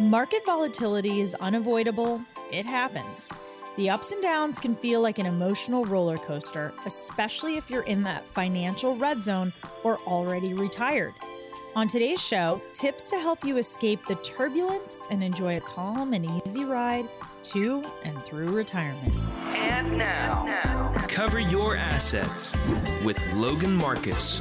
Market volatility is unavoidable, it happens. The ups and downs can feel like an emotional roller coaster, especially if you're in that financial red zone or already retired. On today's show, tips to help you escape the turbulence and enjoy a calm and easy ride to and through retirement. And now, cover your assets with Logan Marcus.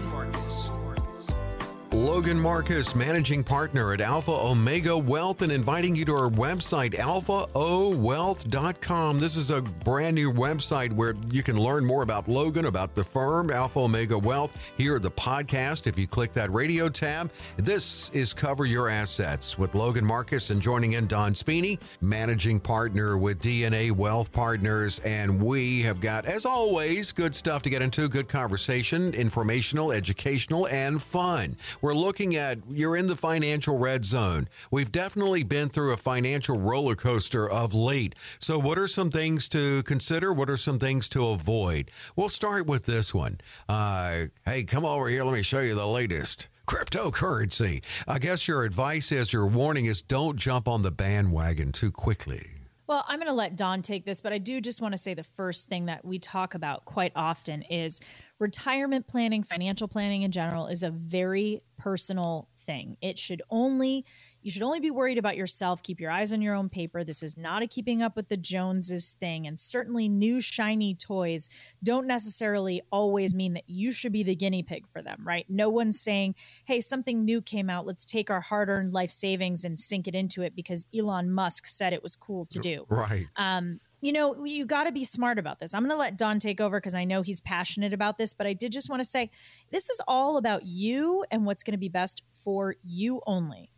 Logan Marcus, managing partner at Alpha Omega Wealth, and inviting you to our website, alphaowealth.com. This is a brand new website where you can learn more about Logan, about the firm, Alpha Omega Wealth. Here, at the podcast. If you click that radio tab, this is Cover Your Assets with Logan Marcus and joining in Don Spini, managing partner with DNA Wealth Partners. And we have got, as always, good stuff to get into, good conversation, informational, educational, and fun. We're looking at you're in the financial red zone. We've definitely been through a financial roller coaster of late. So, what are some things to consider? What are some things to avoid? We'll start with this one. Uh, hey, come over here. Let me show you the latest cryptocurrency. I guess your advice is, your warning is don't jump on the bandwagon too quickly. Well, I'm going to let Don take this, but I do just want to say the first thing that we talk about quite often is retirement planning, financial planning in general is a very personal thing. It should only you should only be worried about yourself. Keep your eyes on your own paper. This is not a keeping up with the Joneses thing. And certainly, new shiny toys don't necessarily always mean that you should be the guinea pig for them, right? No one's saying, hey, something new came out. Let's take our hard earned life savings and sink it into it because Elon Musk said it was cool to do. Right. Um, you know, you got to be smart about this. I'm going to let Don take over because I know he's passionate about this, but I did just want to say this is all about you and what's going to be best for you only.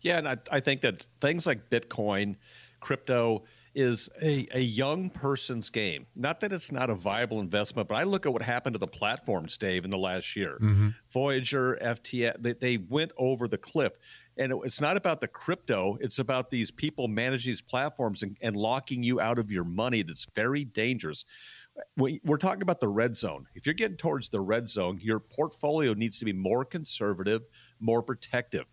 Yeah, and I, I think that things like Bitcoin, crypto, is a, a young person's game. Not that it's not a viable investment, but I look at what happened to the platforms, Dave, in the last year. Mm-hmm. Voyager, FTX, they, they went over the cliff. And it, it's not about the crypto, it's about these people managing these platforms and, and locking you out of your money. That's very dangerous. We're talking about the red zone. If you're getting towards the red zone, your portfolio needs to be more conservative, more protective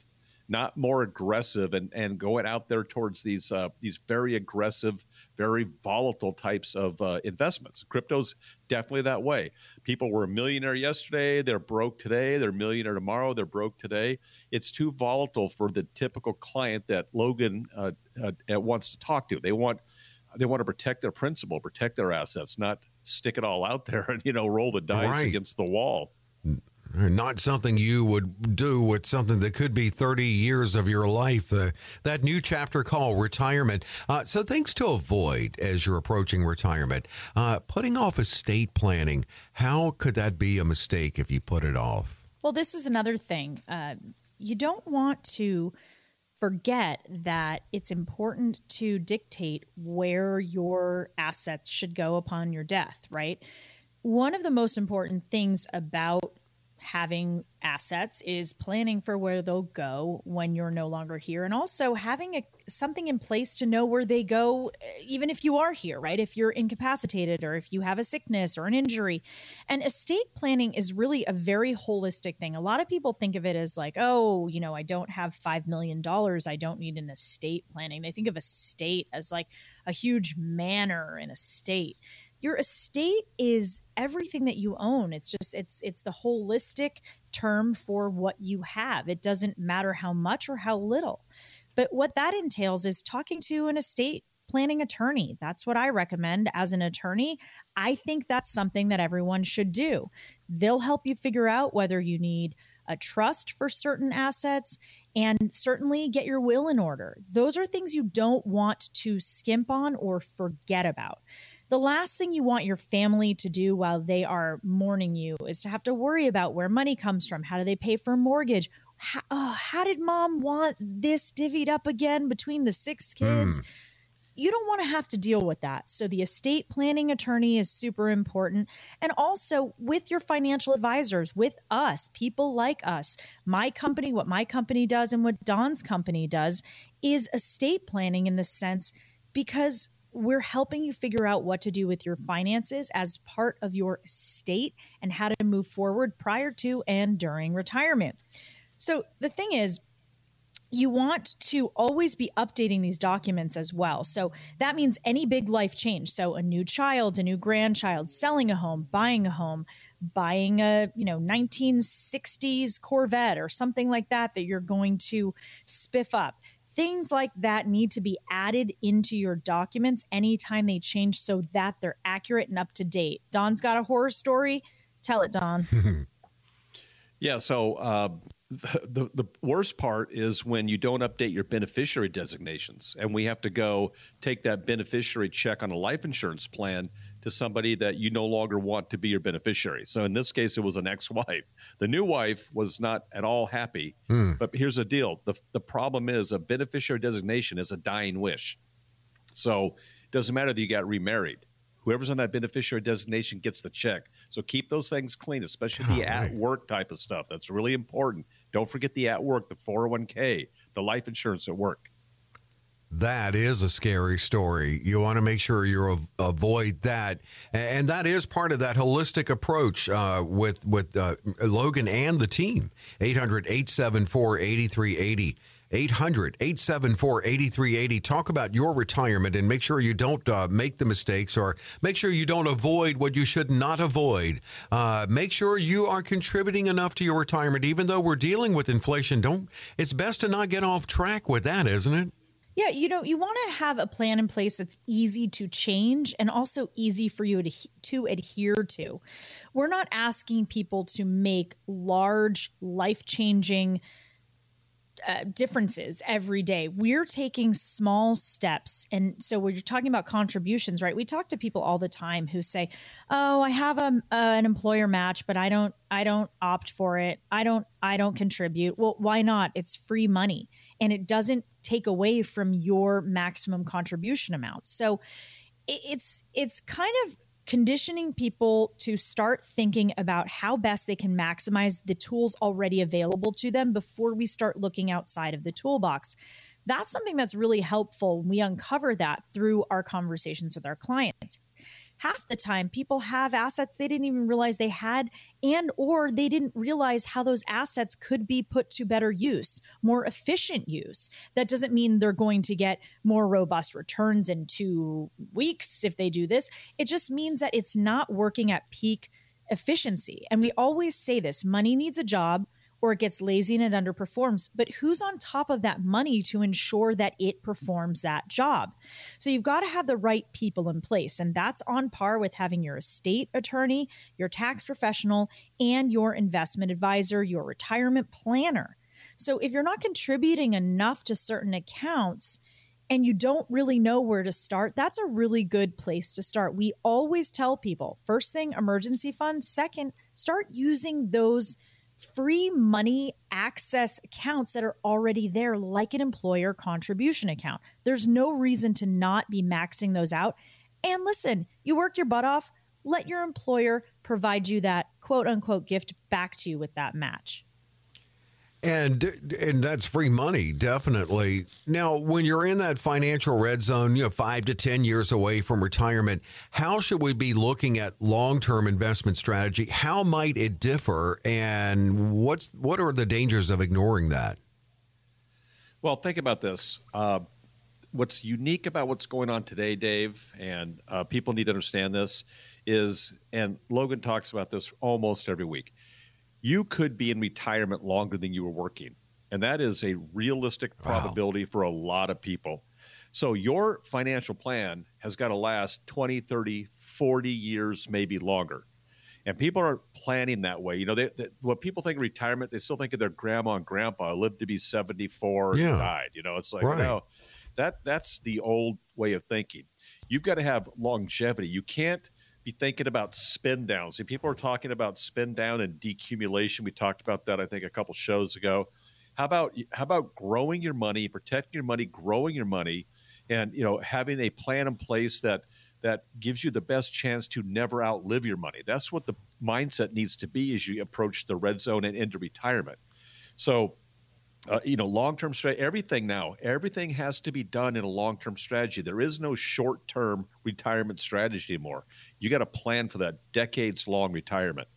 not more aggressive and, and going out there towards these uh, these very aggressive, very volatile types of uh, investments. Crypto's definitely that way. People were a millionaire yesterday, they're broke today, they're a millionaire tomorrow, they're broke today. It's too volatile for the typical client that Logan uh, uh wants to talk to. They want they want to protect their principal, protect their assets, not stick it all out there and you know roll the dice right. against the wall. Not something you would do with something that could be 30 years of your life. Uh, that new chapter called retirement. Uh, so, things to avoid as you're approaching retirement. Uh, putting off estate planning. How could that be a mistake if you put it off? Well, this is another thing. Uh, you don't want to forget that it's important to dictate where your assets should go upon your death, right? One of the most important things about having assets is planning for where they'll go when you're no longer here and also having a, something in place to know where they go eh, even if you are here right? If you're incapacitated or if you have a sickness or an injury. And estate planning is really a very holistic thing. A lot of people think of it as like oh you know i don't have 5 million dollars i don't need an estate planning. They think of a estate as like a huge manor in a state your estate is everything that you own. It's just it's it's the holistic term for what you have. It doesn't matter how much or how little. But what that entails is talking to an estate planning attorney. That's what i recommend as an attorney. I think that's something that everyone should do. They'll help you figure out whether you need a trust for certain assets and certainly get your will in order. Those are things you don't want to skimp on or forget about the last thing you want your family to do while they are mourning you is to have to worry about where money comes from. How do they pay for a mortgage? How, oh, how did mom want this divvied up again between the six kids? Mm. You don't want to have to deal with that. So, the estate planning attorney is super important. And also with your financial advisors, with us, people like us. My company, what my company does, and what Don's company does is estate planning in the sense because we're helping you figure out what to do with your finances as part of your estate and how to move forward prior to and during retirement. So, the thing is, you want to always be updating these documents as well. So that means any big life change. So a new child, a new grandchild, selling a home, buying a home, buying a, you know, 1960s Corvette or something like that that you're going to spiff up. Things like that need to be added into your documents anytime they change so that they're accurate and up to date. Don's got a horror story. Tell it, Don. yeah, so uh, the, the, worst part is when you don't update your beneficiary designations and we have to go take that beneficiary check on a life insurance plan to somebody that you no longer want to be your beneficiary so in this case it was an ex-wife the new wife was not at all happy hmm. but here's the deal the, the problem is a beneficiary designation is a dying wish so it doesn't matter that you got remarried whoever's on that beneficiary designation gets the check. So keep those things clean, especially the at work type of stuff. That's really important. Don't forget the at work, the 401k, the life insurance at work. That is a scary story. You want to make sure you avoid that, and that is part of that holistic approach uh, with with uh, Logan and the team. 800 874 8380 800 874 8380. Talk about your retirement and make sure you don't uh, make the mistakes or make sure you don't avoid what you should not avoid. Uh, make sure you are contributing enough to your retirement, even though we're dealing with inflation. Don't, it's best to not get off track with that, isn't it? Yeah, you know, you want to have a plan in place that's easy to change and also easy for you to, to adhere to. We're not asking people to make large, life changing uh, differences every day. We're taking small steps. And so when you're talking about contributions, right? We talk to people all the time who say, "Oh, I have a, uh, an employer match, but I don't I don't opt for it. I don't I don't contribute." Well, why not? It's free money and it doesn't take away from your maximum contribution amount. So it's it's kind of conditioning people to start thinking about how best they can maximize the tools already available to them before we start looking outside of the toolbox. That's something that's really helpful. We uncover that through our conversations with our clients half the time people have assets they didn't even realize they had and or they didn't realize how those assets could be put to better use more efficient use. That doesn't mean they're going to get more robust returns in 2 weeks if they do this. It just means that it's not working at peak efficiency. And we always say this money needs a job or it gets lazy and it underperforms. But who's on top of that money to ensure that it performs that job? So you've got to have the right people in place. And that's on par with having your estate attorney, your tax professional, and your investment advisor, your retirement planner. So if you're not contributing enough to certain accounts, and you don't really know where to start, that's a really good place to start. We always tell people first thing, emergency fund. Second, start using those free money access accounts that are already there, like an employer contribution account. There's no reason to not be maxing those out. And listen, you work your butt off, let your employer provide you that quote unquote gift back to you with that match and and that's free money definitely. Now when you're in that financial red zone you know five to ten years away from retirement how should we be looking at long-term investment strategy? How might it differ? And what's what are the dangers of ignoring that? Well think about this. Uh, what's unique about what's going on today dave and uh, people need to understand this is and logan talks about this almost every week you could be in retirement longer than you were working. And that is a realistic probability wow. for a lot of people. So your financial plan has got to last 20, 30, 40 years, maybe longer. And people are planning that way. You know, they, they, what people think of retirement, they still think of their grandma and grandpa lived to be 74 yeah. and died. You know, it's like, right. no, that that's the old way of thinking. You've got to have longevity. You can't be thinking about spin down. See, people are talking about spin down and decumulation. We talked about that, I think, a couple shows ago. How about how about growing your money, protecting your money, growing your money, and you know having a plan in place that that gives you the best chance to never outlive your money. That's what the mindset needs to be as you approach the red zone and into retirement. So uh, you know, long term strategy, everything now, everything has to be done in a long term strategy. There is no short term retirement strategy anymore. You got to plan for that decades long retirement.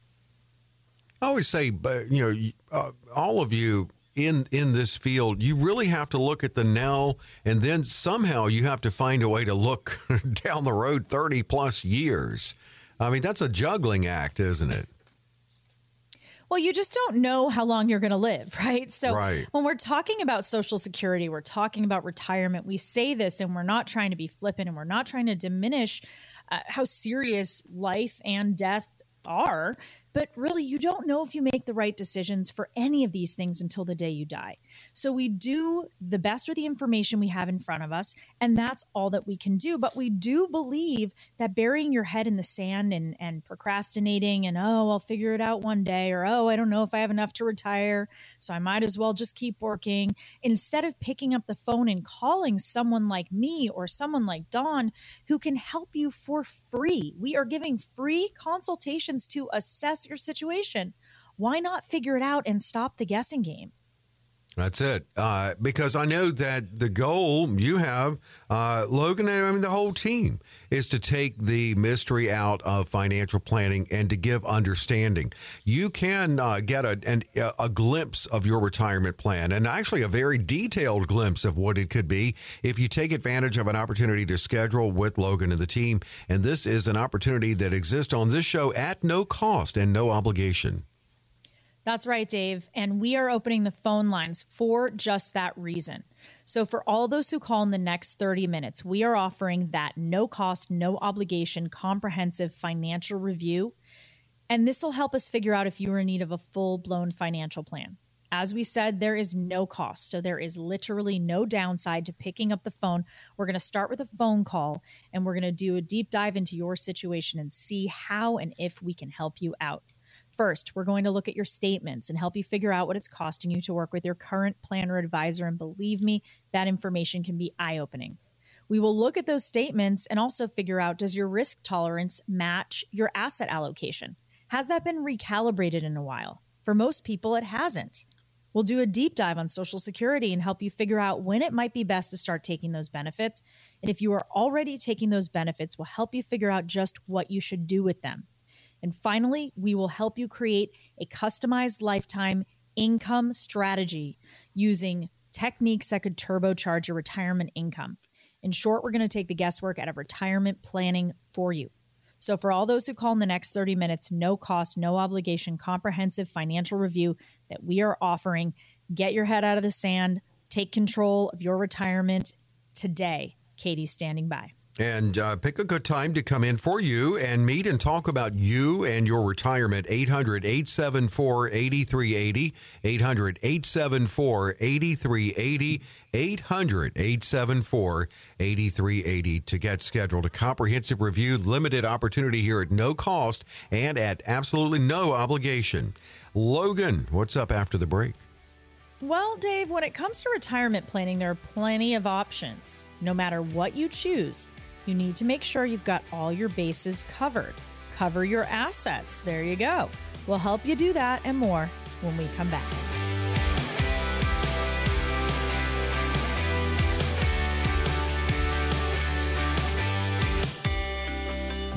I always say, you know, uh, all of you, in in this field, you really have to look at the now, and then somehow you have to find a way to look down the road thirty plus years. I mean, that's a juggling act, isn't it? Well, you just don't know how long you're going to live, right? So right. when we're talking about Social Security, we're talking about retirement, we say this and we're not trying to be flippant and we're not trying to diminish uh, how serious life and death are. But really, you don't know if you make the right decisions for any of these things until the day you die. So we do the best with the information we have in front of us, and that's all that we can do. But we do believe that burying your head in the sand and, and procrastinating and, oh, I'll figure it out one day, or, oh, I don't know if I have enough to retire, so I might as well just keep working, instead of picking up the phone and calling someone like me or someone like Don who can help you for free. We are giving free consultations to assess your situation. Why not figure it out and stop the guessing game? That's it. Uh, because I know that the goal you have, uh, Logan, and I mean the whole team, is to take the mystery out of financial planning and to give understanding. You can uh, get a, an, a glimpse of your retirement plan and actually a very detailed glimpse of what it could be if you take advantage of an opportunity to schedule with Logan and the team. And this is an opportunity that exists on this show at no cost and no obligation. That's right, Dave. And we are opening the phone lines for just that reason. So, for all those who call in the next 30 minutes, we are offering that no cost, no obligation, comprehensive financial review. And this will help us figure out if you are in need of a full blown financial plan. As we said, there is no cost. So, there is literally no downside to picking up the phone. We're going to start with a phone call and we're going to do a deep dive into your situation and see how and if we can help you out. First, we're going to look at your statements and help you figure out what it's costing you to work with your current planner advisor. And believe me, that information can be eye opening. We will look at those statements and also figure out does your risk tolerance match your asset allocation? Has that been recalibrated in a while? For most people, it hasn't. We'll do a deep dive on Social Security and help you figure out when it might be best to start taking those benefits. And if you are already taking those benefits, we'll help you figure out just what you should do with them. And finally, we will help you create a customized lifetime income strategy using techniques that could turbocharge your retirement income. In short, we're going to take the guesswork out of retirement planning for you. So, for all those who call in the next 30 minutes, no cost, no obligation, comprehensive financial review that we are offering, get your head out of the sand, take control of your retirement today. Katie's standing by and uh, pick a good time to come in for you and meet and talk about you and your retirement. 800 874 8380. 800 874 8380. 800 874 8380 to get scheduled. A comprehensive review, limited opportunity here at no cost and at absolutely no obligation. Logan, what's up after the break? Well, Dave, when it comes to retirement planning, there are plenty of options. No matter what you choose, you need to make sure you've got all your bases covered. Cover your assets. There you go. We'll help you do that and more when we come back.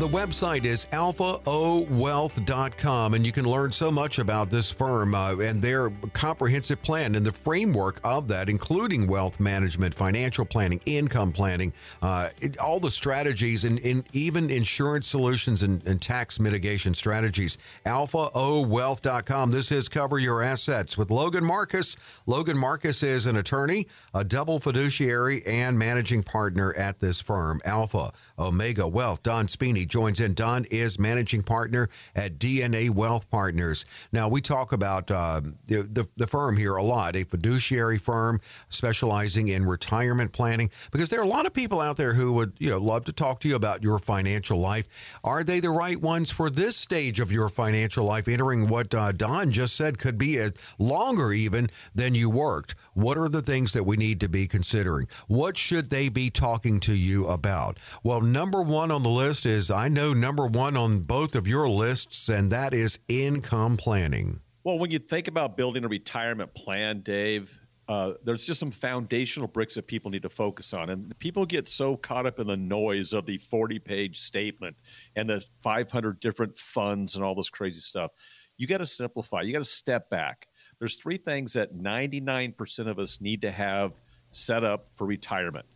The website is alphaowealth.com, and you can learn so much about this firm uh, and their comprehensive plan and the framework of that, including wealth management, financial planning, income planning, uh, it, all the strategies, and, and, even insurance solutions and, and tax mitigation strategies. Alphaowealth.com. This is Cover Your Assets with Logan Marcus. Logan Marcus is an attorney, a double fiduciary, and managing partner at this firm, Alpha Omega Wealth. Don Spini joins in. Don is managing partner at DNA Wealth Partners. Now, we talk about uh, the, the, the firm here a lot, a fiduciary firm specializing in retirement planning, because there are a lot of people out there who would, you know, love to talk to you about your financial life. Are they the right ones for this stage of your financial life, entering what uh, Don just said could be a longer even than you worked? What are the things that we need to be considering? What should they be talking to you about? Well, number one on the list is I know number one on both of your lists, and that is income planning. Well, when you think about building a retirement plan, Dave, uh, there's just some foundational bricks that people need to focus on. And people get so caught up in the noise of the 40 page statement and the 500 different funds and all this crazy stuff. You got to simplify, you got to step back there's three things that 99% of us need to have set up for retirement.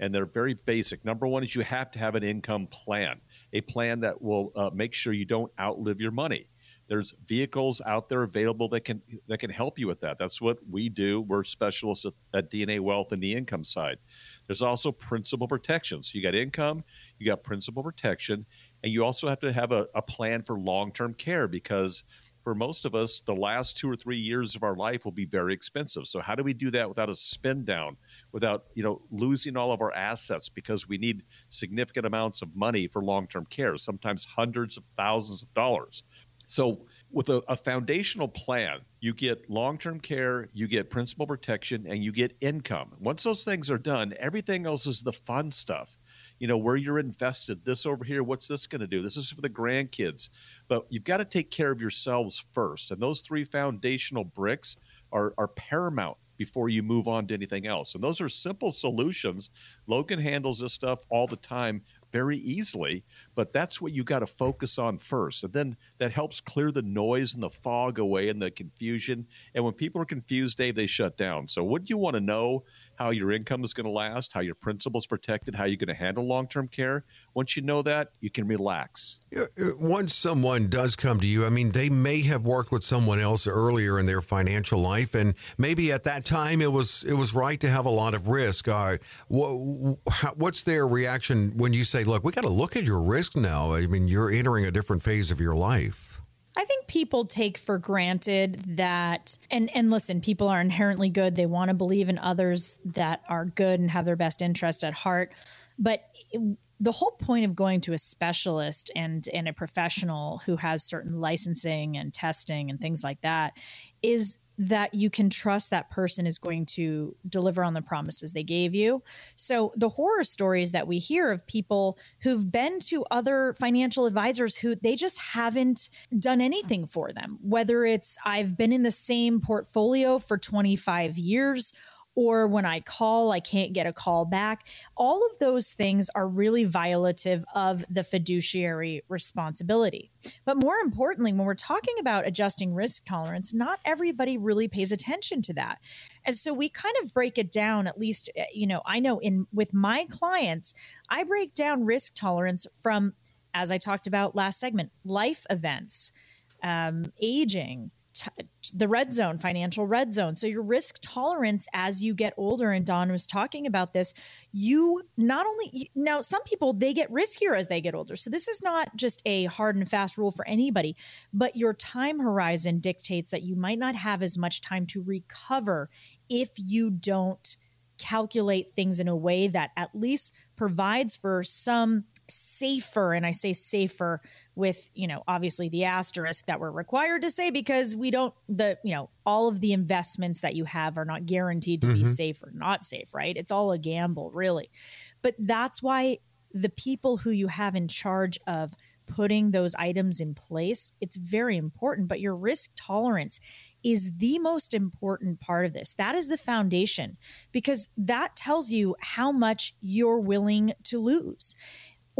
And they're very basic. Number one is you have to have an income plan, a plan that will uh, make sure you don't outlive your money. There's vehicles out there available that can that can help you with that. That's what we do. We're specialists at, at DNA Wealth and the income side. There's also principal protection. So you got income, you got principal protection, and you also have to have a, a plan for long term care because for most of us, the last two or three years of our life will be very expensive. So how do we do that without a spend down, without you know losing all of our assets because we need significant amounts of money for long term care, sometimes hundreds of thousands of dollars. So with a, a foundational plan, you get long term care, you get principal protection, and you get income. Once those things are done, everything else is the fun stuff. You know, where you're invested, this over here, what's this going to do? This is for the grandkids. But you've got to take care of yourselves first. And those three foundational bricks are, are paramount before you move on to anything else. And those are simple solutions. Logan handles this stuff all the time very easily, but that's what you got to focus on first. And then that helps clear the noise and the fog away and the confusion. And when people are confused, Dave, they shut down. So, would you want to know how your income is going to last, how your principal's protected, how you're going to handle long term care. Once you know that, you can relax. Uh, once someone does come to you, I mean, they may have worked with someone else earlier in their financial life, and maybe at that time it was it was right to have a lot of risk. Uh, what's their reaction when you say, "Look, we got to look at your risk now"? I mean, you're entering a different phase of your life. I think people take for granted that and and listen, people are inherently good. They want to believe in others that are good and have their best interest at heart. But it, the whole point of going to a specialist and and a professional who has certain licensing and testing and things like that is that you can trust that person is going to deliver on the promises they gave you. So the horror stories that we hear of people who've been to other financial advisors who they just haven't done anything for them, whether it's I've been in the same portfolio for 25 years or when I call, I can't get a call back. All of those things are really violative of the fiduciary responsibility. But more importantly, when we're talking about adjusting risk tolerance, not everybody really pays attention to that. And so we kind of break it down, at least, eh, you know, I know in with my clients, I break down risk tolerance from, as I talked about last segment, life events, um, aging t- the red zone, financial red zone. So your risk tolerance as you get older, and Don was talking about this, you not only now some people they get riskier as they get older. So this is not just a hard and fast rule for anybody, but your time horizon dictates that you might not have as much time to recover if you don't calculate things in a way that at least provides for some safer and i say safer with you know obviously the asterisk that we're required to say because we don't the you know all of the investments that you have are not guaranteed to mm-hmm. be safe or not safe right it's all a gamble really but that's why the people who you have in charge of putting those items in place it's very important but your risk tolerance is the most important part of this. That is the foundation because that tells you how much you're willing to lose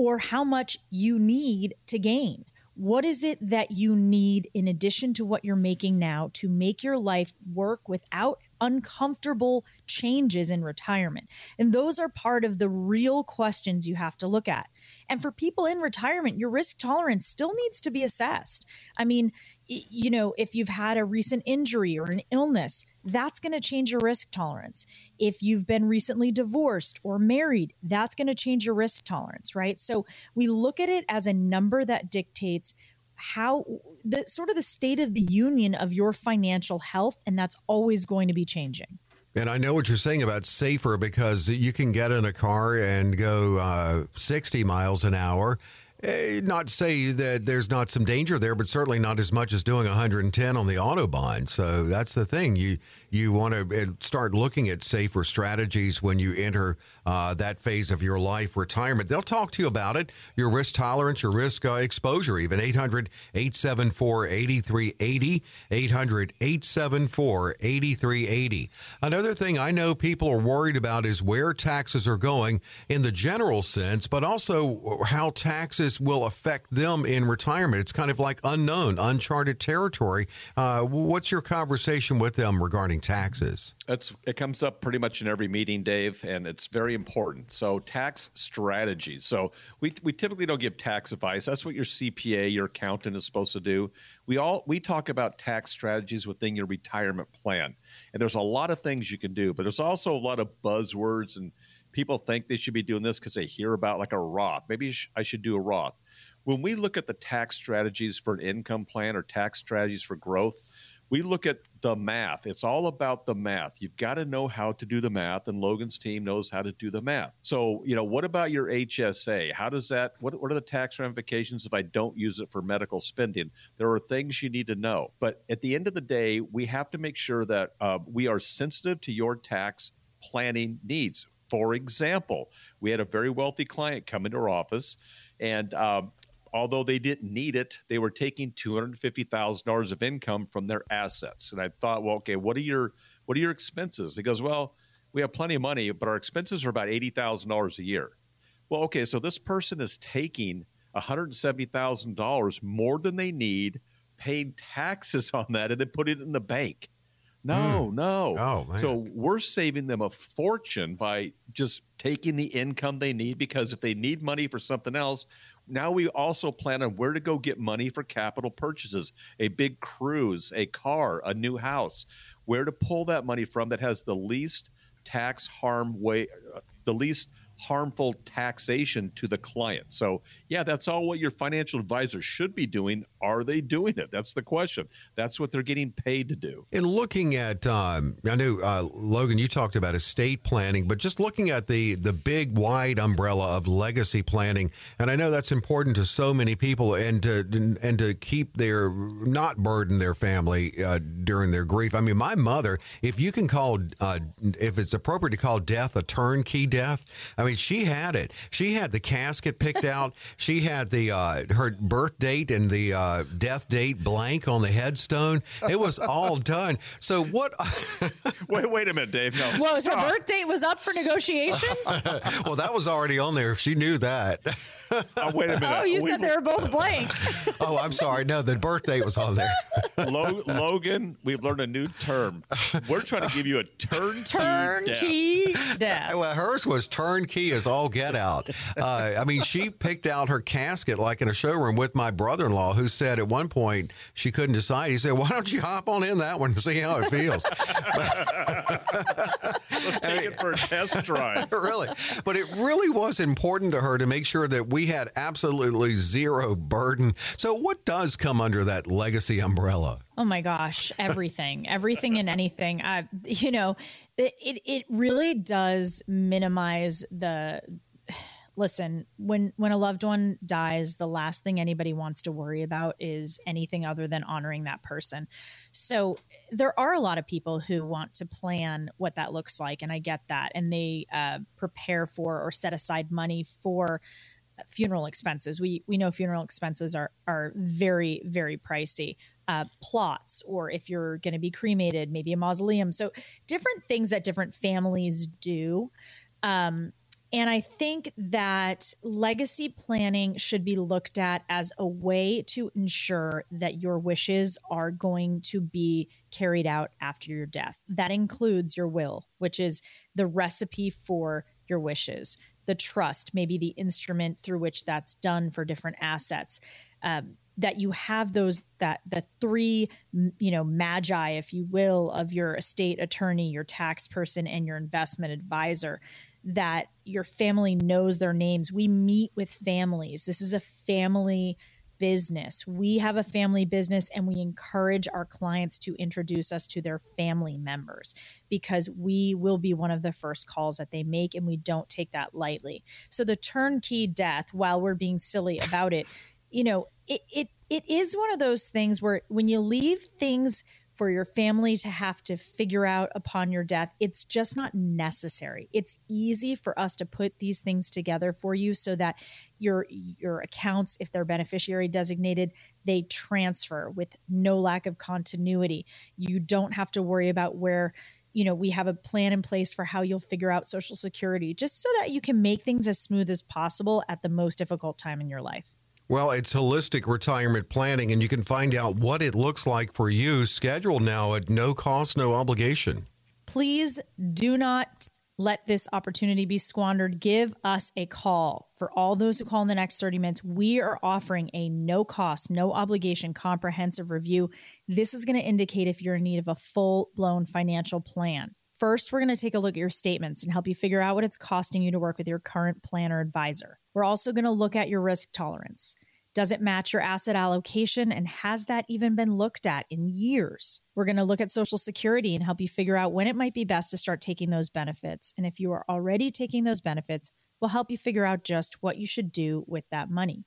or how much you need to gain. What is it that you need in addition to what you're making now to make your life work without uncomfortable changes in retirement? And those are part of the real questions you have to look at. And for people in retirement, your risk tolerance still needs to be assessed. I mean, you know, if you've had a recent injury or an illness, that's going to change your risk tolerance. If you've been recently divorced or married, that's going to change your risk tolerance, right? So we look at it as a number that dictates how the sort of the state of the union of your financial health, and that's always going to be changing. And I know what you're saying about safer because you can get in a car and go uh, 60 miles an hour uh, not say that there's not some danger there, but certainly not as much as doing 110 on the autobahn. So that's the thing. You you want to start looking at safer strategies when you enter uh, that phase of your life, retirement. They'll talk to you about it, your risk tolerance, your risk uh, exposure, even 800 874 8380. 800 874 8380. Another thing I know people are worried about is where taxes are going in the general sense, but also how taxes will affect them in retirement. It's kind of like unknown, uncharted territory. Uh, what's your conversation with them regarding taxes? It's, it comes up pretty much in every meeting, Dave, and it's very important. So, tax strategies. So, we, we typically don't give tax advice. That's what your CPA, your accountant is supposed to do. We all we talk about tax strategies within your retirement plan, and there's a lot of things you can do, but there's also a lot of buzzwords and people think they should be doing this because they hear about like a Roth. Maybe I should do a Roth. When we look at the tax strategies for an income plan or tax strategies for growth, we look at the math. It's all about the math. You've got to know how to do the math, and Logan's team knows how to do the math. So, you know, what about your HSA? How does that, what, what are the tax ramifications if I don't use it for medical spending? There are things you need to know. But at the end of the day, we have to make sure that uh, we are sensitive to your tax planning needs. For example, we had a very wealthy client come into our office, and um, although they didn't need it, they were taking two hundred fifty thousand dollars of income from their assets. And I thought, well, okay, what are your what are your expenses? He goes, well, we have plenty of money, but our expenses are about eighty thousand dollars a year. Well, okay, so this person is taking one hundred seventy thousand dollars more than they need, paying taxes on that, and then put it in the bank. No, mm. no. Oh, man. So we're saving them a fortune by just taking the income they need because if they need money for something else, now we also plan on where to go get money for capital purchases a big cruise, a car, a new house, where to pull that money from that has the least tax harm way, uh, the least harmful taxation to the client. So, yeah, that's all what your financial advisor should be doing. Are they doing it? That's the question. That's what they're getting paid to do. In looking at, um, I know uh, Logan, you talked about estate planning, but just looking at the the big wide umbrella of legacy planning, and I know that's important to so many people, and to and to keep their not burden their family uh, during their grief. I mean, my mother, if you can call, uh, if it's appropriate to call death a turnkey death, I mean mean, she had it. She had the casket picked out. She had the uh, her birth date and the uh, death date blank on the headstone. It was all done. So what? wait, wait a minute, Dave. No. Well, her birth date was up for negotiation. well, that was already on there. She knew that. oh, wait a minute. Oh, you we, said they were both blank. oh, I'm sorry. No, the birth date was on there. Logan, we've learned a new term. We're trying to give you a turnkey turnkey death. death. Well, hers was turnkey as all get out. Uh, I mean, she picked out her casket like in a showroom with my brother-in-law, who said at one point she couldn't decide. He said, "Why don't you hop on in that one and see how it feels?" Let's take it for a test drive. really, but it really was important to her to make sure that we we had absolutely zero burden. So, what does come under that legacy umbrella? Oh my gosh, everything, everything and anything. Uh, you know, it, it, it really does minimize the listen when when a loved one dies the last thing anybody wants to worry about is anything other than honoring that person so there are a lot of people who want to plan what that looks like and i get that and they uh, prepare for or set aside money for funeral expenses. We we know funeral expenses are are very very pricey. Uh, plots, or if you're going to be cremated, maybe a mausoleum. So different things that different families do. Um, and I think that legacy planning should be looked at as a way to ensure that your wishes are going to be carried out after your death. That includes your will, which is the recipe for your wishes the trust, maybe the instrument through which that's done for different assets. Um, that you have those that the three you know magi if you will of your estate attorney your tax person and your investment advisor that your family knows their names we meet with families this is a family business. We have a family business and we encourage our clients to introduce us to their family members because we will be one of the first calls that they make and we don't take that lightly. So the turnkey death, while we're being silly about it, you know, it it it is one of those things where when you leave things for your family to have to figure out upon your death. It's just not necessary. It's easy for us to put these things together for you so that your your accounts if they're beneficiary designated they transfer with no lack of continuity. You don't have to worry about where you know we have a plan in place for how you'll figure out social security just so that you can make things as smooth as possible at the most difficult time in your life well, it's holistic retirement planning, and you can find out what it looks like for you. Scheduled now at no cost, no obligation. Please do not let this opportunity be squandered. Give us a call. For all those who call in the next 30 minutes, we are offering a no cost, no obligation comprehensive review. This is going to indicate if you're in need of a full blown financial plan. First, we're going to take a look at your statements and help you figure out what it's costing you to work with your current planner advisor. We're also going to look at your risk tolerance. Does it match your asset allocation? And has that even been looked at in years? We're going to look at Social Security and help you figure out when it might be best to start taking those benefits. And if you are already taking those benefits, we'll help you figure out just what you should do with that money.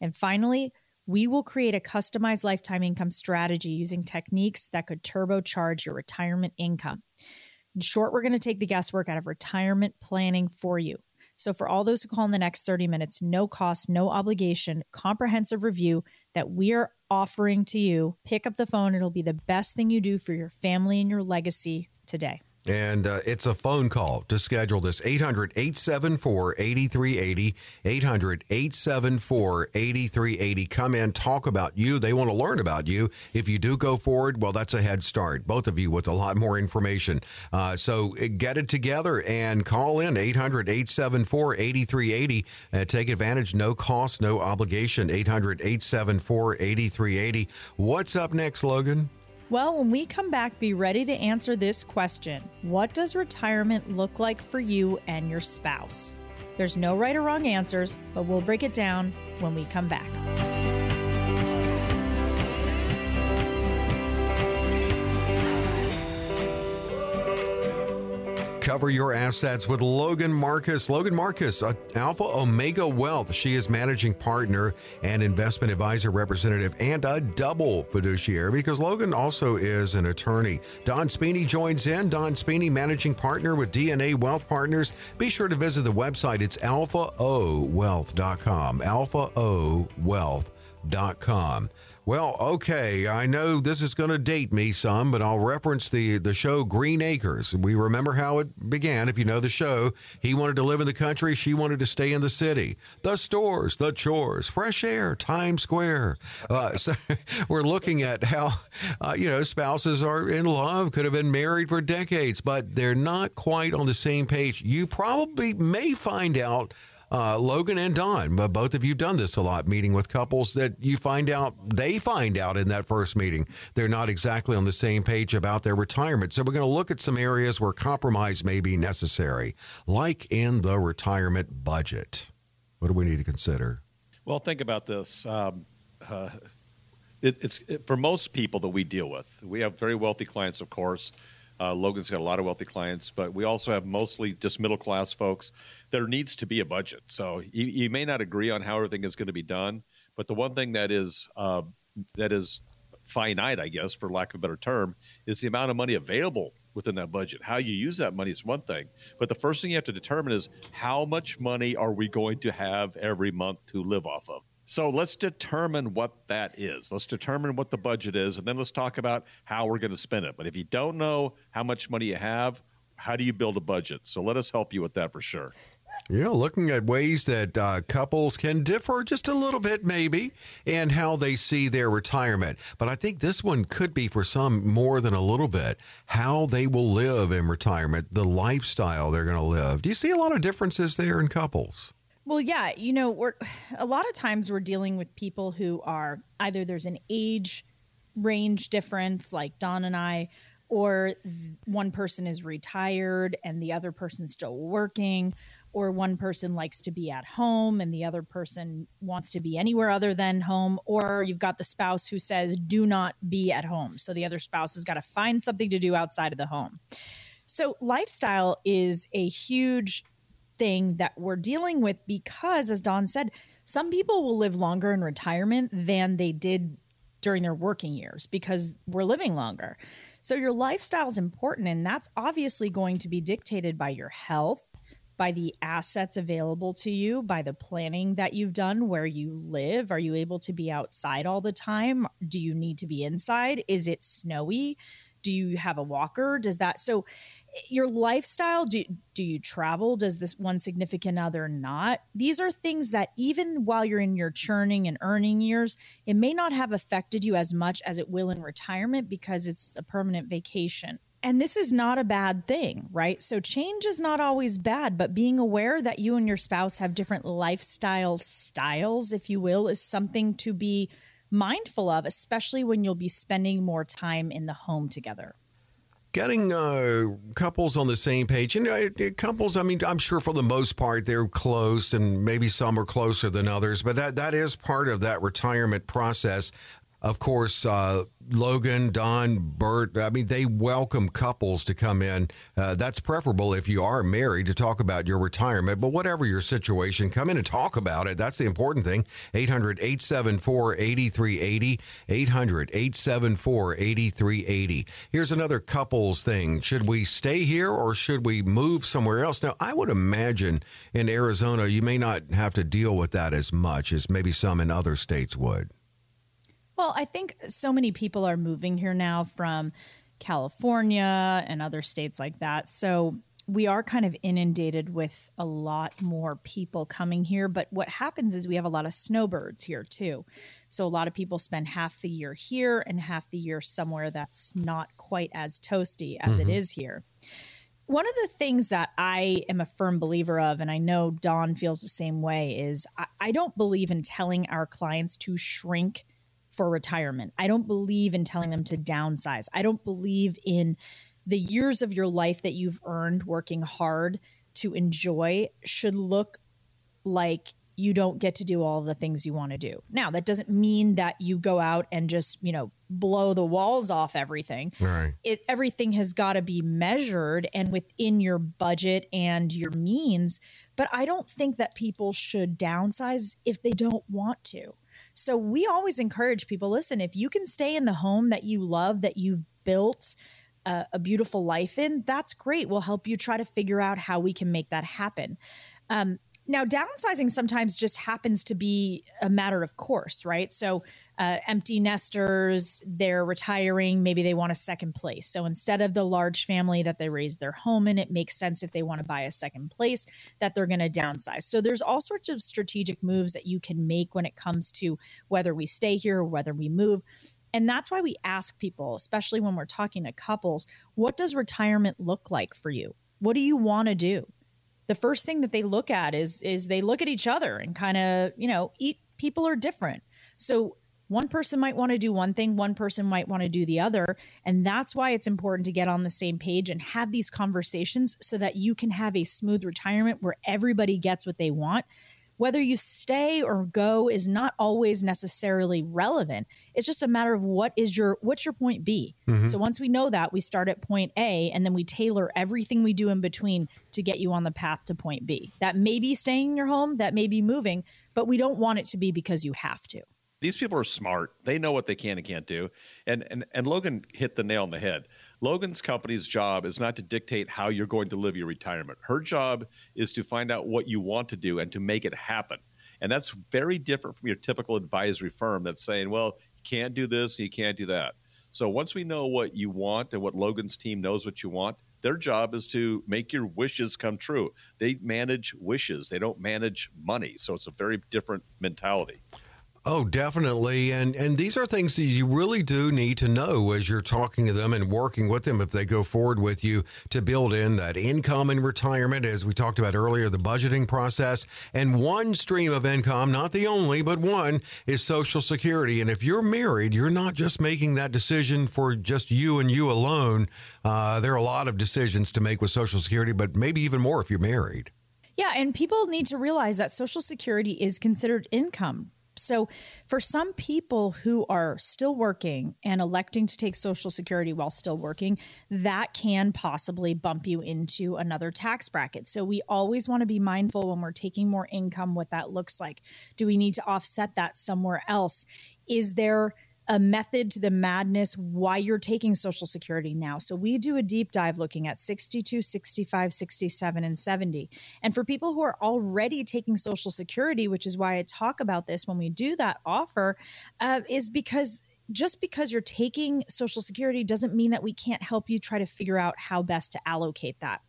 And finally, we will create a customized lifetime income strategy using techniques that could turbocharge your retirement income. In short, we're going to take the guesswork out of retirement planning for you. So, for all those who call in the next 30 minutes, no cost, no obligation, comprehensive review that we are offering to you, pick up the phone. It'll be the best thing you do for your family and your legacy today. And uh, it's a phone call to schedule this 800 874 8380. 800 874 8380. Come in, talk about you. They want to learn about you. If you do go forward, well, that's a head start. Both of you with a lot more information. Uh, so uh, get it together and call in 800 874 8380. Uh, take advantage. No cost, no obligation. 800 874 8380. What's up next, Logan? Well, when we come back, be ready to answer this question What does retirement look like for you and your spouse? There's no right or wrong answers, but we'll break it down when we come back. Cover your assets with Logan Marcus. Logan Marcus, Alpha Omega Wealth. She is managing partner and investment advisor representative and a double fiduciary because Logan also is an attorney. Don Spini joins in. Don Spini, managing partner with DNA Wealth Partners. Be sure to visit the website. It's alphaowealth.com. Alphaowealth.com. Well, okay, I know this is going to date me some, but I'll reference the the show Green Acres. We remember how it began. If you know the show, he wanted to live in the country, she wanted to stay in the city. The stores, the chores, fresh air, Times Square. Uh, so we're looking at how uh, you know spouses are in love, could have been married for decades, but they're not quite on the same page. You probably may find out uh, Logan and Don, both of you done this a lot, meeting with couples that you find out, they find out in that first meeting, they're not exactly on the same page about their retirement. So we're going to look at some areas where compromise may be necessary, like in the retirement budget. What do we need to consider? Well, think about this. Um, uh, it, it's it, for most people that we deal with. We have very wealthy clients, of course. Uh, Logan's got a lot of wealthy clients, but we also have mostly just middle class folks. There needs to be a budget. So you, may not agree on how everything is going to be done, but the one thing that is uh, that is finite, I guess, for lack of a better term, is the amount of money available within that budget. How you use that money is one thing, but the first thing you have to determine is how much money are we going to have every month to live off of. So let's determine what that is. Let's determine what the budget is, and then let's talk about how we're going to spend it. But if you don't know how much money you have, how do you build a budget? So let us help you with that for sure. Yeah, looking at ways that uh, couples can differ just a little bit, maybe, and how they see their retirement. But I think this one could be for some more than a little bit how they will live in retirement, the lifestyle they're going to live. Do you see a lot of differences there in couples? Well, yeah, you know, we're a lot of times we're dealing with people who are either there's an age range difference, like Don and I, or one person is retired and the other person's still working, or one person likes to be at home and the other person wants to be anywhere other than home, or you've got the spouse who says, do not be at home. So the other spouse has got to find something to do outside of the home. So, lifestyle is a huge thing that we're dealing with because, as Don said, some people will live longer in retirement than they did during their working years because we're living longer. So your lifestyle is important, and that's obviously going to be dictated by your health, by the assets available to you, by the planning that you've done where you live. Are you able to be outside all the time? Do you need to be inside? Is it snowy? Do you have a walker? Does that so eh, your lifestyle do do you travel does this one significant other not these are things that even while you're in your churning and earning years it may not have affected you as much as it will in retirement because it's a permanent vacation and this is not a bad thing, right? So change is not always bad, but being aware that you and your spouse have different lifestyle styles, if you will, is something to be mindful of, especially when you'll be spending more time in the home together getting uh, couples on the same page and uh, couples i mean i'm sure for the most part they're close and maybe some are closer than others but that, that is part of that retirement process of course, uh, Logan, Don, Bert, I mean, they welcome couples to come in. Uh, that's preferable if you are married to talk about your retirement. But whatever your situation, come in and talk about it. That's the important thing. 800 874 8380. 800 874 8380. Here's another couples thing. Should we stay here or should we move somewhere else? Now, I would imagine in Arizona, you may not have to deal with that as much as maybe some in other states would. Well, I think so many people are moving here now from California and other states like that. So we are kind of inundated with a lot more people coming here. But what happens is we have a lot of snowbirds here too. So a lot of people spend half the year here and half the year somewhere that's not quite as toasty as mm-hmm. it is here. One of the things that I am a firm believer of, and I know Don feels the same way, is I, I don't believe in telling our clients to shrink for retirement. I don't believe in telling them to downsize. I don't believe in the years of your life that you've earned working hard to enjoy should look like you don't get to do all the things you want to do. Now, that doesn't mean that you go out and just, you know, blow the walls off everything. Right. It everything has got to be measured and within your budget and your means, but I don't think that people should downsize if they don't want to. So we always encourage people listen, if you can stay in the home that you love, that you've built a, a beautiful life in, that's great. We'll help you try to figure out how we can make that happen. Um, now, downsizing sometimes just happens to be a matter of course, right? So, uh, empty nesters, they're retiring, maybe they want a second place. So, instead of the large family that they raised their home in, it makes sense if they want to buy a second place that they're going to downsize. So, there's all sorts of strategic moves that you can make when it comes to whether we stay here or whether we move. And that's why we ask people, especially when we're talking to couples, what does retirement look like for you? What do you want to do? The first thing that they look at is is they look at each other and kind of you know eat people are different. So one person might want to do one thing one person might want to do the other and that's why it's important to get on the same page and have these conversations so that you can have a smooth retirement where everybody gets what they want whether you stay or go is not always necessarily relevant. It's just a matter of what is your what's your point b? Mm-hmm. so once we know that we start at point a and then we tailor everything we do in between to get you on the path to point b. That may be staying in your home that may be moving but we don't want it to be because you have to. These people are smart. They know what they can and can't do. And and, and logan hit the nail on the head Logan's company's job is not to dictate how you're going to live your retirement. Her job is to find out what you want to do and to make it happen. And that's very different from your typical advisory firm that's saying, well, you can't do this, you can't do that. So once we know what you want and what Logan's team knows what you want, their job is to make your wishes come true. They manage wishes, they don't manage money. So it's a very different mentality. Oh, definitely. And and these are things that you really do need to know as you're talking to them and working with them if they go forward with you to build in that income in retirement as we talked about earlier, the budgeting process. And one stream of income, not the only, but one is social security. And if you're married, you're not just making that decision for just you and you alone. Uh, there are a lot of decisions to make with social security, but maybe even more if you're married. Yeah, and people need to realize that Social Security is considered income so, for some people who are still working and electing to take Social Security while still working, that can possibly bump you into another tax bracket. So, we always want to be mindful when we're taking more income what that looks like. Do we need to offset that somewhere else? Is there a method to the madness why you're taking Social Security now. So we do a deep dive looking at 62, 65, 67, and 70. And for people who are already taking Social Security, which is why I talk about this when we do that offer, uh, is because just because you're taking Social Security doesn't mean that we can't help you try to figure out how best to allocate that.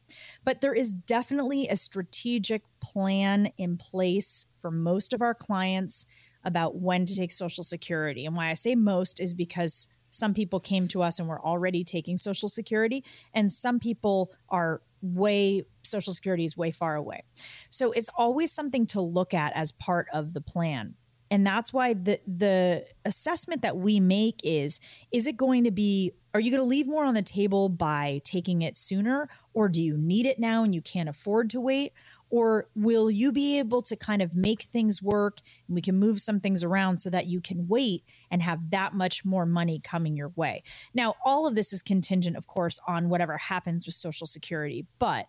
But there is definitely a strategic plan in place for most of our clients about when to take Social Security. And why I say most is because some people came to us and were already taking Social Security, and some people are way social security is way far away so it's always something to look at as part of the plan and that's why the the assessment that we make is is it going to be are you going to leave more on the table by taking it sooner or do you need it now and you can't afford to wait? Or will you be able to kind of make things work and we can move some things around so that you can wait and have that much more money coming your way? Now all of this is contingent of course on whatever happens with social security but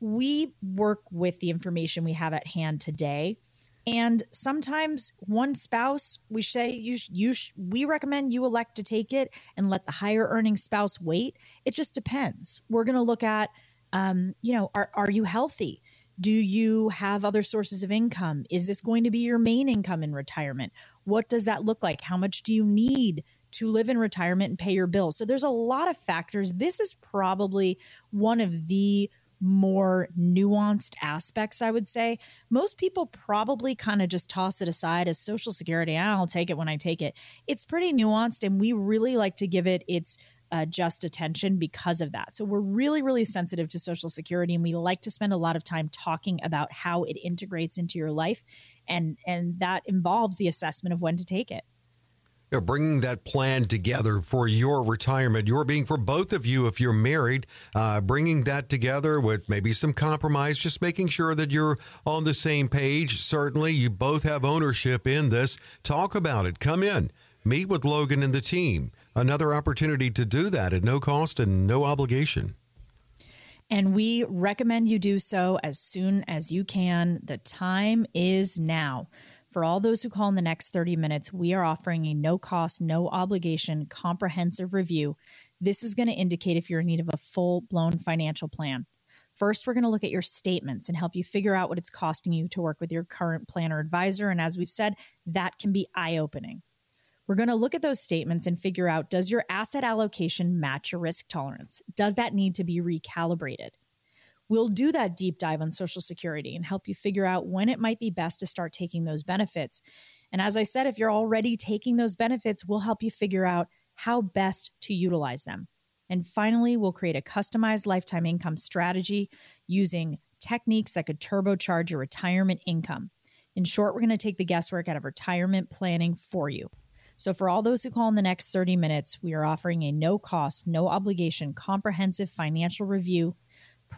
we work with the information we have at hand today and sometimes one spouse, we say you you we recommend you elect to take it and let the higher earning spouse wait. It just depends. We're going to look at, um, you know, are are you healthy? Do you have other sources of income? Is this going to be your main income in retirement? What does that look like? How much do you need to live in retirement and pay your bills? So there's a lot of factors. This is probably one of the more nuanced aspects, I would say. Most people probably kind of just toss it aside as Social Security. I'll take it when I take it. It's pretty nuanced, and we really like to give it its uh, just attention because of that. So we're really, really sensitive to Social Security, and we like to spend a lot of time talking about how it integrates into your life, and and that involves the assessment of when to take it you know, bringing that plan together for your retirement, your being for both of you if you're married, uh, bringing that together with maybe some compromise, just making sure that you're on the same page. Certainly, you both have ownership in this. Talk about it. Come in, meet with Logan and the team. Another opportunity to do that at no cost and no obligation. And we recommend you do so as soon as you can. The time is now. For all those who call in the next 30 minutes, we are offering a no cost, no obligation comprehensive review. This is going to indicate if you're in need of a full blown financial plan. First, we're going to look at your statements and help you figure out what it's costing you to work with your current planner advisor. And as we've said, that can be eye opening. We're going to look at those statements and figure out does your asset allocation match your risk tolerance? Does that need to be recalibrated? We'll do that deep dive on Social Security and help you figure out when it might be best to start taking those benefits. And as I said, if you're already taking those benefits, we'll help you figure out how best to utilize them. And finally, we'll create a customized lifetime income strategy using techniques that could turbocharge your retirement income. In short, we're going to take the guesswork out of retirement planning for you. So, for all those who call in the next 30 minutes, we are offering a no cost, no obligation, comprehensive financial review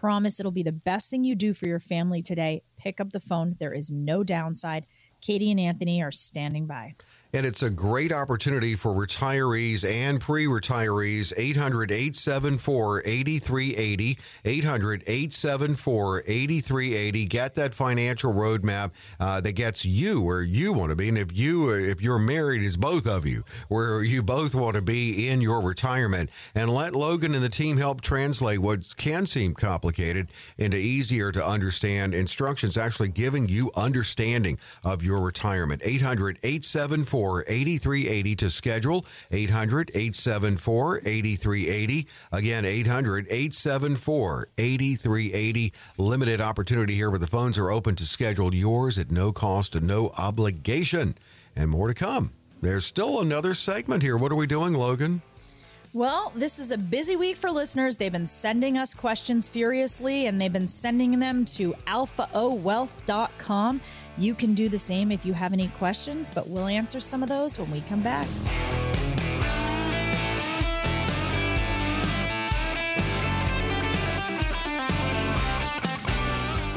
promise it'll be the best thing you do for your family today. Pick up the phone. There is no downside. Katie and Anthony are standing by. And it's a great opportunity for retirees and pre retirees. 800 874 8380. 800 874 8380. Get that financial roadmap uh, that gets you where you want to be. And if you, if you're married, is both of you, where you both want to be in your retirement. And let Logan and the team help translate what can seem complicated into easier to understand instructions, actually giving you understanding of your retirement. 800 874 8380 to schedule. 800 874 8380. Again, 800 874 8380. Limited opportunity here, but the phones are open to schedule yours at no cost and no obligation. And more to come. There's still another segment here. What are we doing, Logan? Well, this is a busy week for listeners. They've been sending us questions furiously and they've been sending them to alphaowealth.com. You can do the same if you have any questions, but we'll answer some of those when we come back.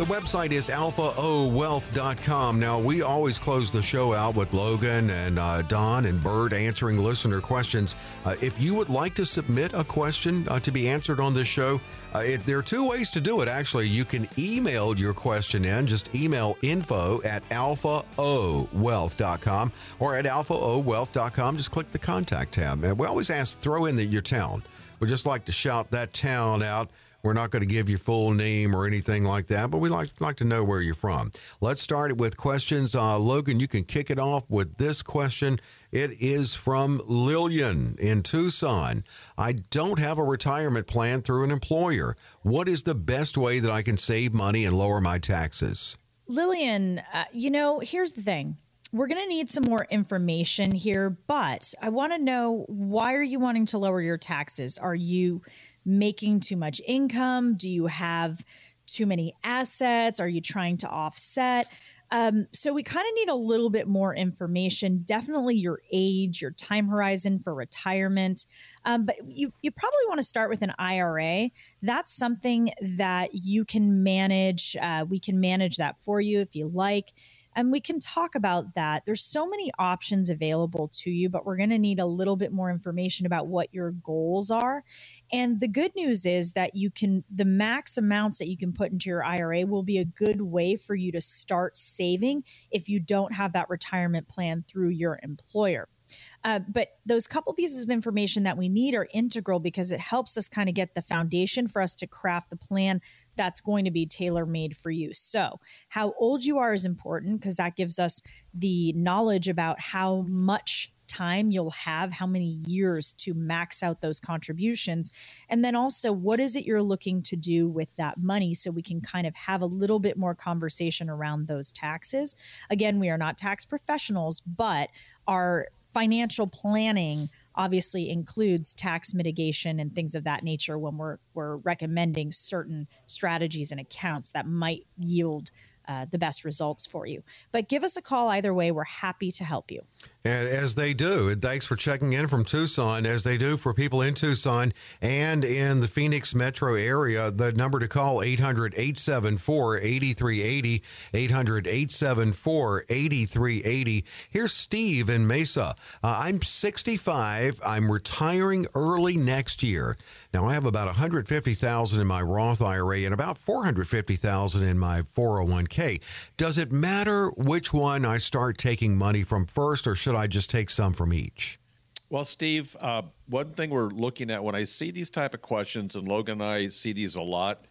Website is alphaowealth.com. Now, we always close the show out with Logan and uh, Don and Bird answering listener questions. Uh, if you would like to submit a question uh, to be answered on this show, uh, it, there are two ways to do it, actually. You can email your question in. Just email info at alphaowealth.com or at alphaowealth.com. Just click the contact tab. And we always ask, throw in the, your town. We just like to shout that town out we're not going to give your full name or anything like that, but we like like to know where you're from. Let's start it with questions. Uh, Logan, you can kick it off with this question. It is from Lillian in Tucson. I don't have a retirement plan through an employer. What is the best way that I can save money and lower my taxes? Lillian, uh, you know, here's the thing we're going to need some more information here, but I want to know why are you wanting to lower your taxes? Are you making too much income? Do you have too many assets? Are you trying to offset? Um, so we kind of need a little bit more information. Definitely your age, your time horizon for retirement. Um, but you you probably want to start with an IRA. That's something that you can manage. Uh, we can manage that for you if you like and we can talk about that. There's so many options available to you, but we're going to need a little bit more information about what your goals are. And the good news is that you can, the max amounts that you can put into your IRA will be a good way for you to start saving if you don't have that retirement plan through your employer. Uh, but those couple pieces of information that we need are integral because it helps us kind of get the foundation for us to craft the plan that's going to be tailor made for you. So, how old you are is important because that gives us the knowledge about how much time you'll have, how many years to max out those contributions. And then also, what is it you're looking to do with that money so we can kind of have a little bit more conversation around those taxes. Again, we are not tax professionals, but our financial planning obviously includes tax mitigation and things of that nature when we're we're recommending certain strategies and accounts that might yield uh, the best results for you. But give us a call either way. We're happy to help you. And as they do, and thanks for checking in from Tucson, as they do for people in Tucson and in the Phoenix metro area, the number to call 800 874 8380. 800 874 8380. Here's Steve in Mesa. Uh, I'm 65. I'm retiring early next year. Now I have about 150,000 in my Roth IRA and about 450,000 in my 401k. Does it matter which one I start taking money from first or should I just take some from each? Well, Steve, uh, one thing we're looking at when I see these type of questions, and Logan and I see these a lot,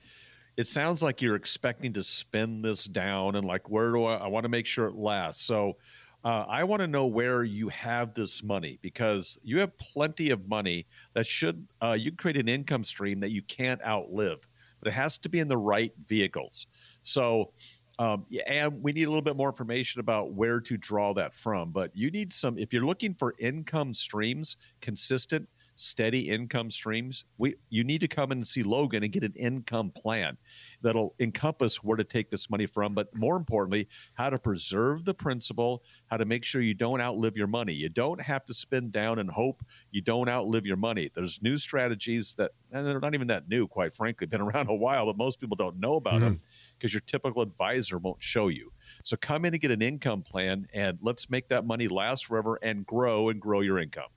it sounds like you're expecting to spend this down and like, where do I, I want to make sure it lasts. So uh, I want to know where you have this money because you have plenty of money that should, uh, you create an income stream that you can't outlive, but it has to be in the right vehicles. So, um, and we need a little bit more information about where to draw that from. But you need some, if you're looking for income streams, consistent, steady income streams, we you need to come in and see Logan and get an income plan that'll encompass where to take this money from, but more importantly, how to preserve the principal, how to make sure you don't outlive your money. You don't have to spend down and hope you don't outlive your money. There's new strategies that, and they're not even that new, quite frankly, been around a while, but most people don't know about mm-hmm. them because your typical advisor won't show you. So come in and get an income plan and let's make that money last forever and grow and grow your income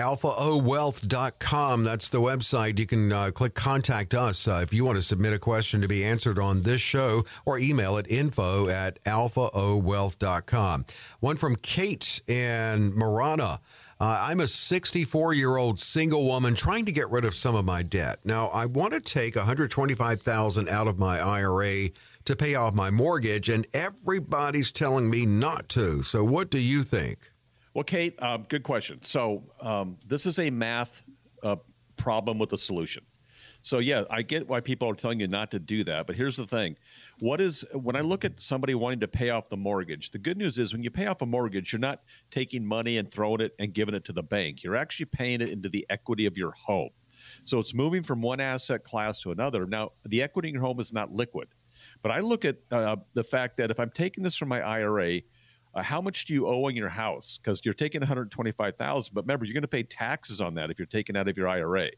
alphaowealth.com. That's the website. You can uh, click contact us uh, if you want to submit a question to be answered on this show or email at info at alphaowealth.com. One from Kate and Marana. Uh, I'm a 64 year old single woman trying to get rid of some of my debt. Now, I want to take 125,000 out of my IRA to pay off my mortgage, and everybody's telling me not to. So, what do you think? Well, Kate, um, good question. So um, this is a math uh, problem with a solution. So yeah, I get why people are telling you not to do that, but here's the thing: what is when I look at somebody wanting to pay off the mortgage? The good news is when you pay off a mortgage, you're not taking money and throwing it and giving it to the bank. You're actually paying it into the equity of your home. So it's moving from one asset class to another. Now, the equity in your home is not liquid, but I look at uh, the fact that if I'm taking this from my IRA uh, how much do you owe on your house? Because you're taking 125,000, but remember, you're going to pay taxes on that if you're taking out of your IRA.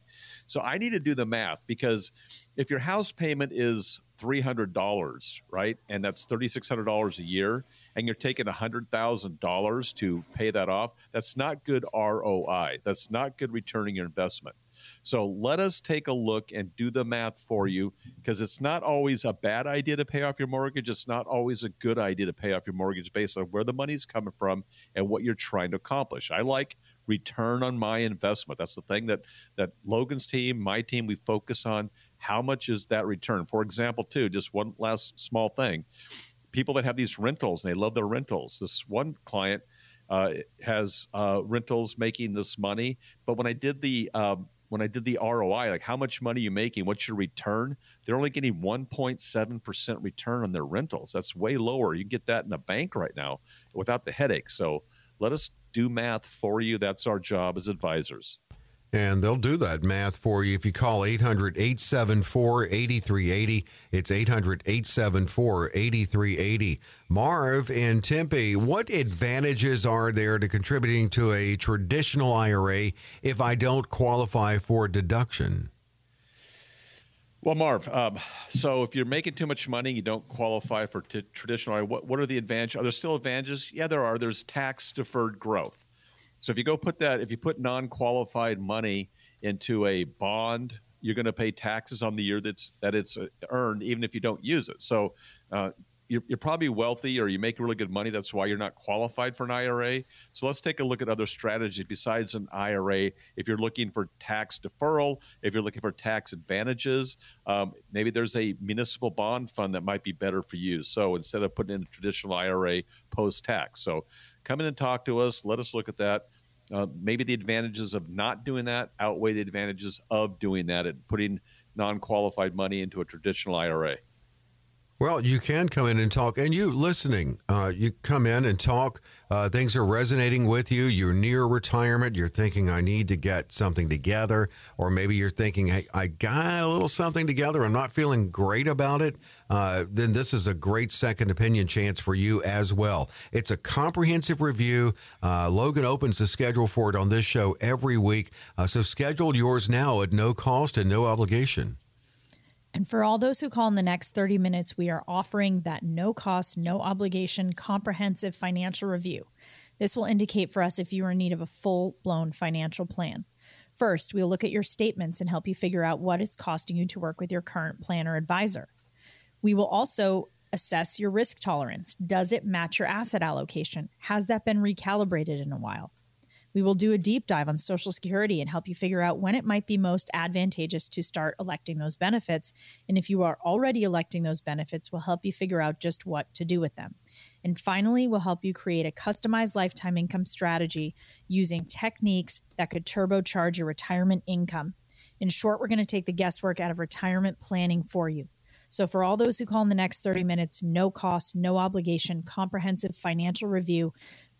So I need to do the math because if your house payment is $300, right? And that's $3,600 a year. And you're taking $100,000 to pay that off. That's not good ROI. That's not good returning your investment. So let us take a look and do the math for you because it's not always a bad idea to pay off your mortgage. It's not always a good idea to pay off your mortgage based on where the money's coming from and what you're trying to accomplish. I like return on my investment. That's the thing that that Logan's team, my team, we focus on. How much is that return? For example, too, just one last small thing. People that have these rentals and they love their rentals. This one client uh, has uh, rentals making this money, but when I did the um, when I did the ROI, like how much money are you making? What's your return? They're only getting 1.7% return on their rentals. That's way lower. You get that in a bank right now without the headache. So let us do math for you. That's our job as advisors. And they'll do that math for you if you call 800 874 8380. It's 800 874 8380. Marv in Tempe, what advantages are there to contributing to a traditional IRA if I don't qualify for deduction? Well, Marv, um, so if you're making too much money, you don't qualify for t- traditional. What, what are the advantages? Are there still advantages? Yeah, there are. There's tax deferred growth. So if you go put that, if you put non-qualified money into a bond, you're going to pay taxes on the year that's that it's uh, earned, even if you don't use it. So uh, you're, you're, probably wealthy or you make really good money. That's why you're not qualified for an IRA. So let's take a look at other strategies besides an IRA. If you're looking for tax deferral, if you're looking for tax advantages, um, maybe there's a municipal bond fund that might be better for you. So instead of putting in a traditional IRA post tax, so come in and talk to us. Let us look at that. Uh, maybe the advantages of not doing that outweigh the advantages of doing that and putting non qualified money into a traditional IRA. Well, you can come in and talk, and you listening, uh, you come in and talk. Uh, things are resonating with you. You're near retirement. You're thinking, I need to get something together, or maybe you're thinking, hey, I got a little something together. I'm not feeling great about it. Uh, then this is a great second opinion chance for you as well. It's a comprehensive review. Uh, Logan opens the schedule for it on this show every week, uh, so schedule yours now at no cost and no obligation. And for all those who call in the next 30 minutes, we are offering that no cost, no obligation, comprehensive financial review. This will indicate for us if you are in need of a full blown financial plan. First, we'll look at your statements and help you figure out what it's costing you to work with your current plan or advisor. We will also assess your risk tolerance. Does it match your asset allocation? Has that been recalibrated in a while? We will do a deep dive on Social Security and help you figure out when it might be most advantageous to start electing those benefits. And if you are already electing those benefits, we'll help you figure out just what to do with them. And finally, we'll help you create a customized lifetime income strategy using techniques that could turbocharge your retirement income. In short, we're going to take the guesswork out of retirement planning for you. So, for all those who call in the next 30 minutes, no cost, no obligation, comprehensive financial review,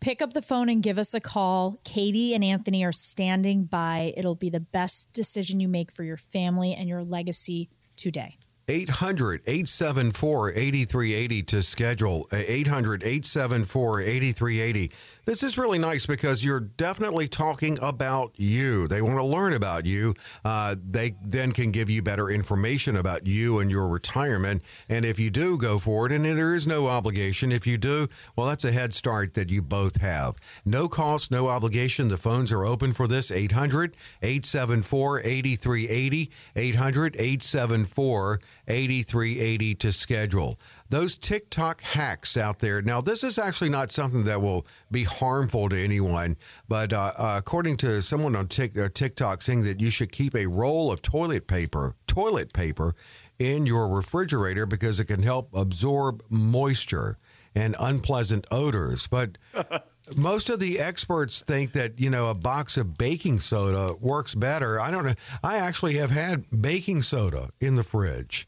pick up the phone and give us a call. Katie and Anthony are standing by. It'll be the best decision you make for your family and your legacy today. 800 874 8380 to schedule. 800 874 8380. This is really nice because you're definitely talking about you. They want to learn about you. Uh, they then can give you better information about you and your retirement. And if you do go for it, and there is no obligation, if you do, well, that's a head start that you both have. No cost, no obligation. The phones are open for this 800 874 8380. 800 874 8380 to schedule those TikTok hacks out there. Now, this is actually not something that will be harmful to anyone, but uh, uh, according to someone on uh, TikTok saying that you should keep a roll of toilet paper, toilet paper in your refrigerator because it can help absorb moisture and unpleasant odors. But most of the experts think that you know a box of baking soda works better. I don't know. I actually have had baking soda in the fridge.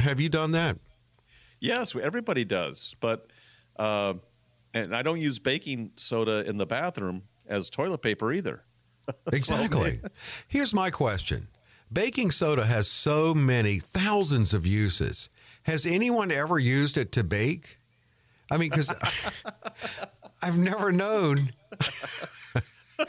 Have you done that? Yes, everybody does. But uh, and I don't use baking soda in the bathroom as toilet paper either. exactly. Here's my question. Baking soda has so many thousands of uses. Has anyone ever used it to bake? I mean, because I've never known.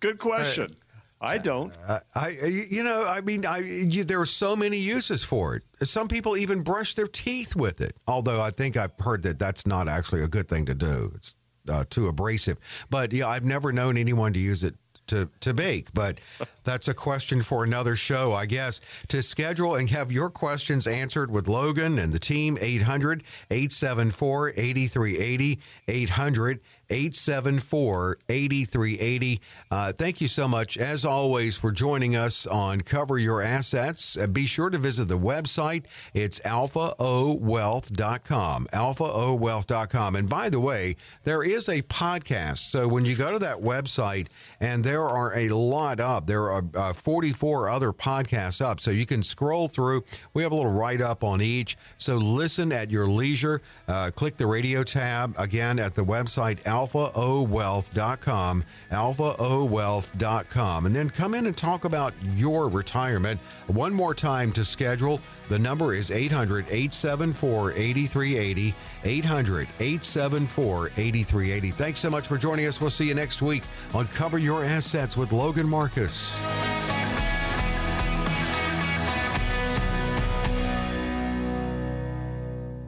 Good question. I don't. Uh, I, you know, I mean, I, you, there are so many uses for it. Some people even brush their teeth with it. Although I think I've heard that that's not actually a good thing to do. It's uh, too abrasive. But yeah, I've never known anyone to use it to, to bake, but that's a question for another show, I guess. To schedule and have your questions answered with Logan and the team, 800 874 8380. 800 874 8380. Uh, thank you so much, as always, for joining us on Cover Your Assets. Uh, be sure to visit the website. It's alphaowealth.com. Alphaowealth.com. And by the way, there is a podcast. So when you go to that website, and there are a lot up, there are uh, 44 other podcasts up. So you can scroll through. We have a little write up on each. So listen at your leisure. Uh, click the radio tab again at the website alphaowealth.com, alphaowealth.com. And then come in and talk about your retirement. One more time to schedule. The number is 800 874 8380. 800 874 8380. Thanks so much for joining us. We'll see you next week on Cover Your Assets with Logan Marcus.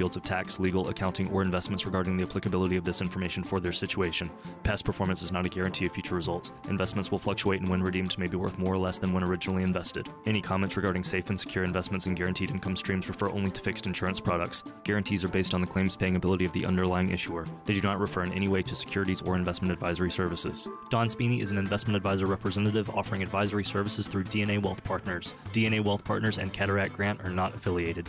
fields of tax, legal, accounting, or investments regarding the applicability of this information for their situation. Past performance is not a guarantee of future results. Investments will fluctuate and when redeemed may be worth more or less than when originally invested. Any comments regarding safe and secure investments and guaranteed income streams refer only to fixed insurance products. Guarantees are based on the claims paying ability of the underlying issuer. They do not refer in any way to securities or investment advisory services. Don Spini is an investment advisor representative offering advisory services through DNA Wealth Partners. DNA Wealth Partners and Cadaret Grant are not affiliated.